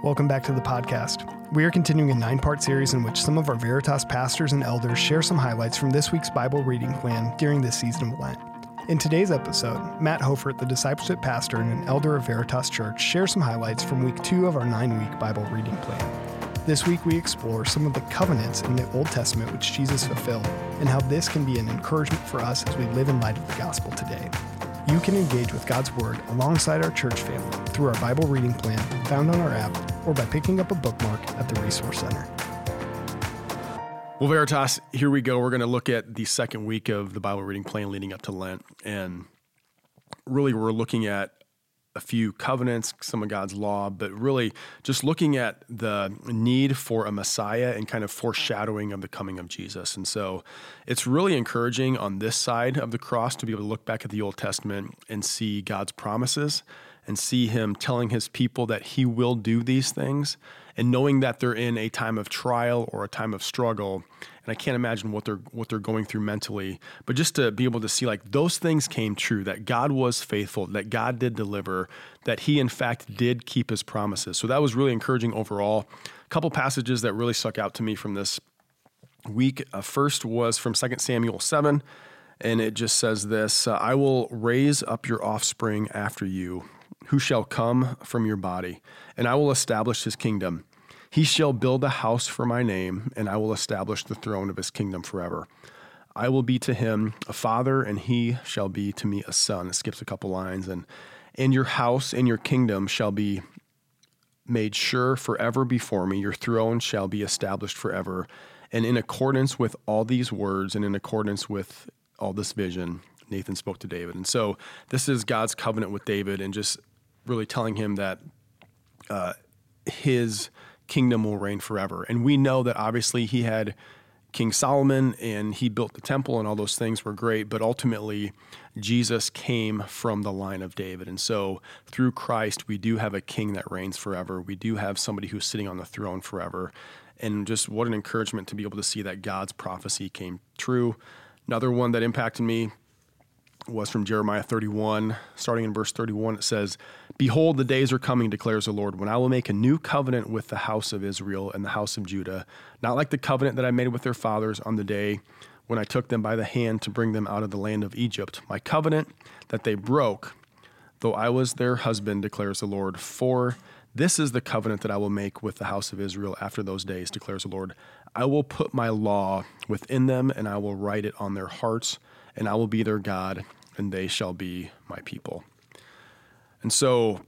Welcome back to the podcast. We are continuing a nine part series in which some of our Veritas pastors and elders share some highlights from this week's Bible reading plan during this season of Lent. In today's episode, Matt Hofert, the discipleship pastor and an elder of Veritas Church, shares some highlights from week two of our nine week Bible reading plan. This week, we explore some of the covenants in the Old Testament which Jesus fulfilled and how this can be an encouragement for us as we live in light of the gospel today. You can engage with God's Word alongside our church family through our Bible reading plan found on our app or by picking up a bookmark at the Resource Center. Well, Veritas, here we go. We're going to look at the second week of the Bible reading plan leading up to Lent. And really, we're looking at a few covenants, some of God's law, but really just looking at the need for a Messiah and kind of foreshadowing of the coming of Jesus. And so it's really encouraging on this side of the cross to be able to look back at the Old Testament and see God's promises and see Him telling His people that He will do these things and knowing that they're in a time of trial or a time of struggle and I can't imagine what they're what they're going through mentally. But just to be able to see like those things came true, that God was faithful, that God did deliver, that He in fact did keep His promises. So that was really encouraging overall. A couple passages that really stuck out to me from this week. Uh, first was from 2 Samuel 7, and it just says this uh, I will raise up your offspring after you, who shall come from your body, and I will establish his kingdom. He shall build a house for my name, and I will establish the throne of his kingdom forever. I will be to him a father, and he shall be to me a son. It skips a couple lines. And in your house and your kingdom shall be made sure forever before me. Your throne shall be established forever. And in accordance with all these words and in accordance with all this vision, Nathan spoke to David. And so this is God's covenant with David and just really telling him that uh, his kingdom will reign forever. And we know that obviously he had King Solomon and he built the temple and all those things were great, but ultimately Jesus came from the line of David. And so through Christ, we do have a king that reigns forever. We do have somebody who's sitting on the throne forever. And just what an encouragement to be able to see that God's prophecy came true. Another one that impacted me was from Jeremiah 31, starting in verse 31. It says, Behold, the days are coming, declares the Lord, when I will make a new covenant with the house of Israel and the house of Judah, not like the covenant that I made with their fathers on the day when I took them by the hand to bring them out of the land of Egypt. My covenant that they broke, though I was their husband, declares the Lord. For this is the covenant that I will make with the house of Israel after those days, declares the Lord. I will put my law within them, and I will write it on their hearts, and I will be their God and they shall be my people. And so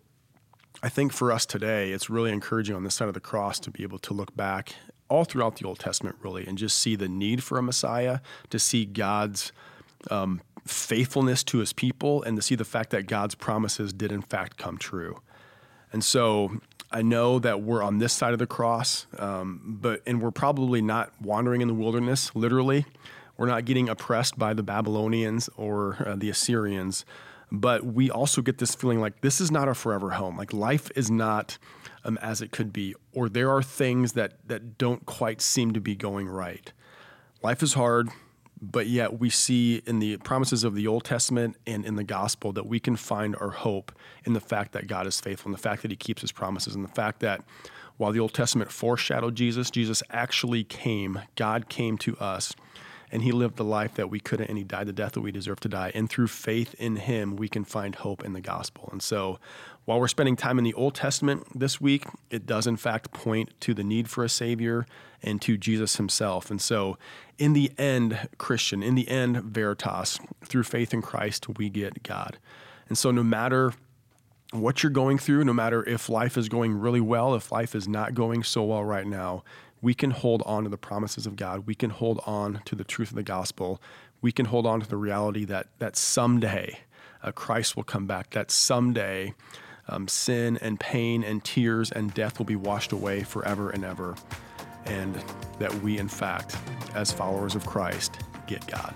I think for us today, it's really encouraging on this side of the cross to be able to look back all throughout the Old Testament, really, and just see the need for a Messiah, to see God's um, faithfulness to his people, and to see the fact that God's promises did, in fact, come true. And so I know that we're on this side of the cross, um, but and we're probably not wandering in the wilderness, literally. We're not getting oppressed by the Babylonians or uh, the Assyrians, but we also get this feeling like this is not a forever home. Like life is not um, as it could be, or there are things that that don't quite seem to be going right. Life is hard, but yet we see in the promises of the Old Testament and in the gospel that we can find our hope in the fact that God is faithful, and the fact that He keeps His promises, and the fact that while the Old Testament foreshadowed Jesus, Jesus actually came. God came to us and he lived the life that we couldn't and he died the death that we deserve to die. And through faith in him we can find hope in the gospel. And so while we're spending time in the old testament this week it does in fact point to the need for a savior and to jesus himself. And so in the end christian in the end veritas through faith in christ we get god. And so no matter what you're going through, no matter if life is going really well, if life is not going so well right now, we can hold on to the promises of God. We can hold on to the truth of the gospel. We can hold on to the reality that that someday uh, Christ will come back. That someday um, sin and pain and tears and death will be washed away forever and ever, and that we, in fact, as followers of Christ, get God.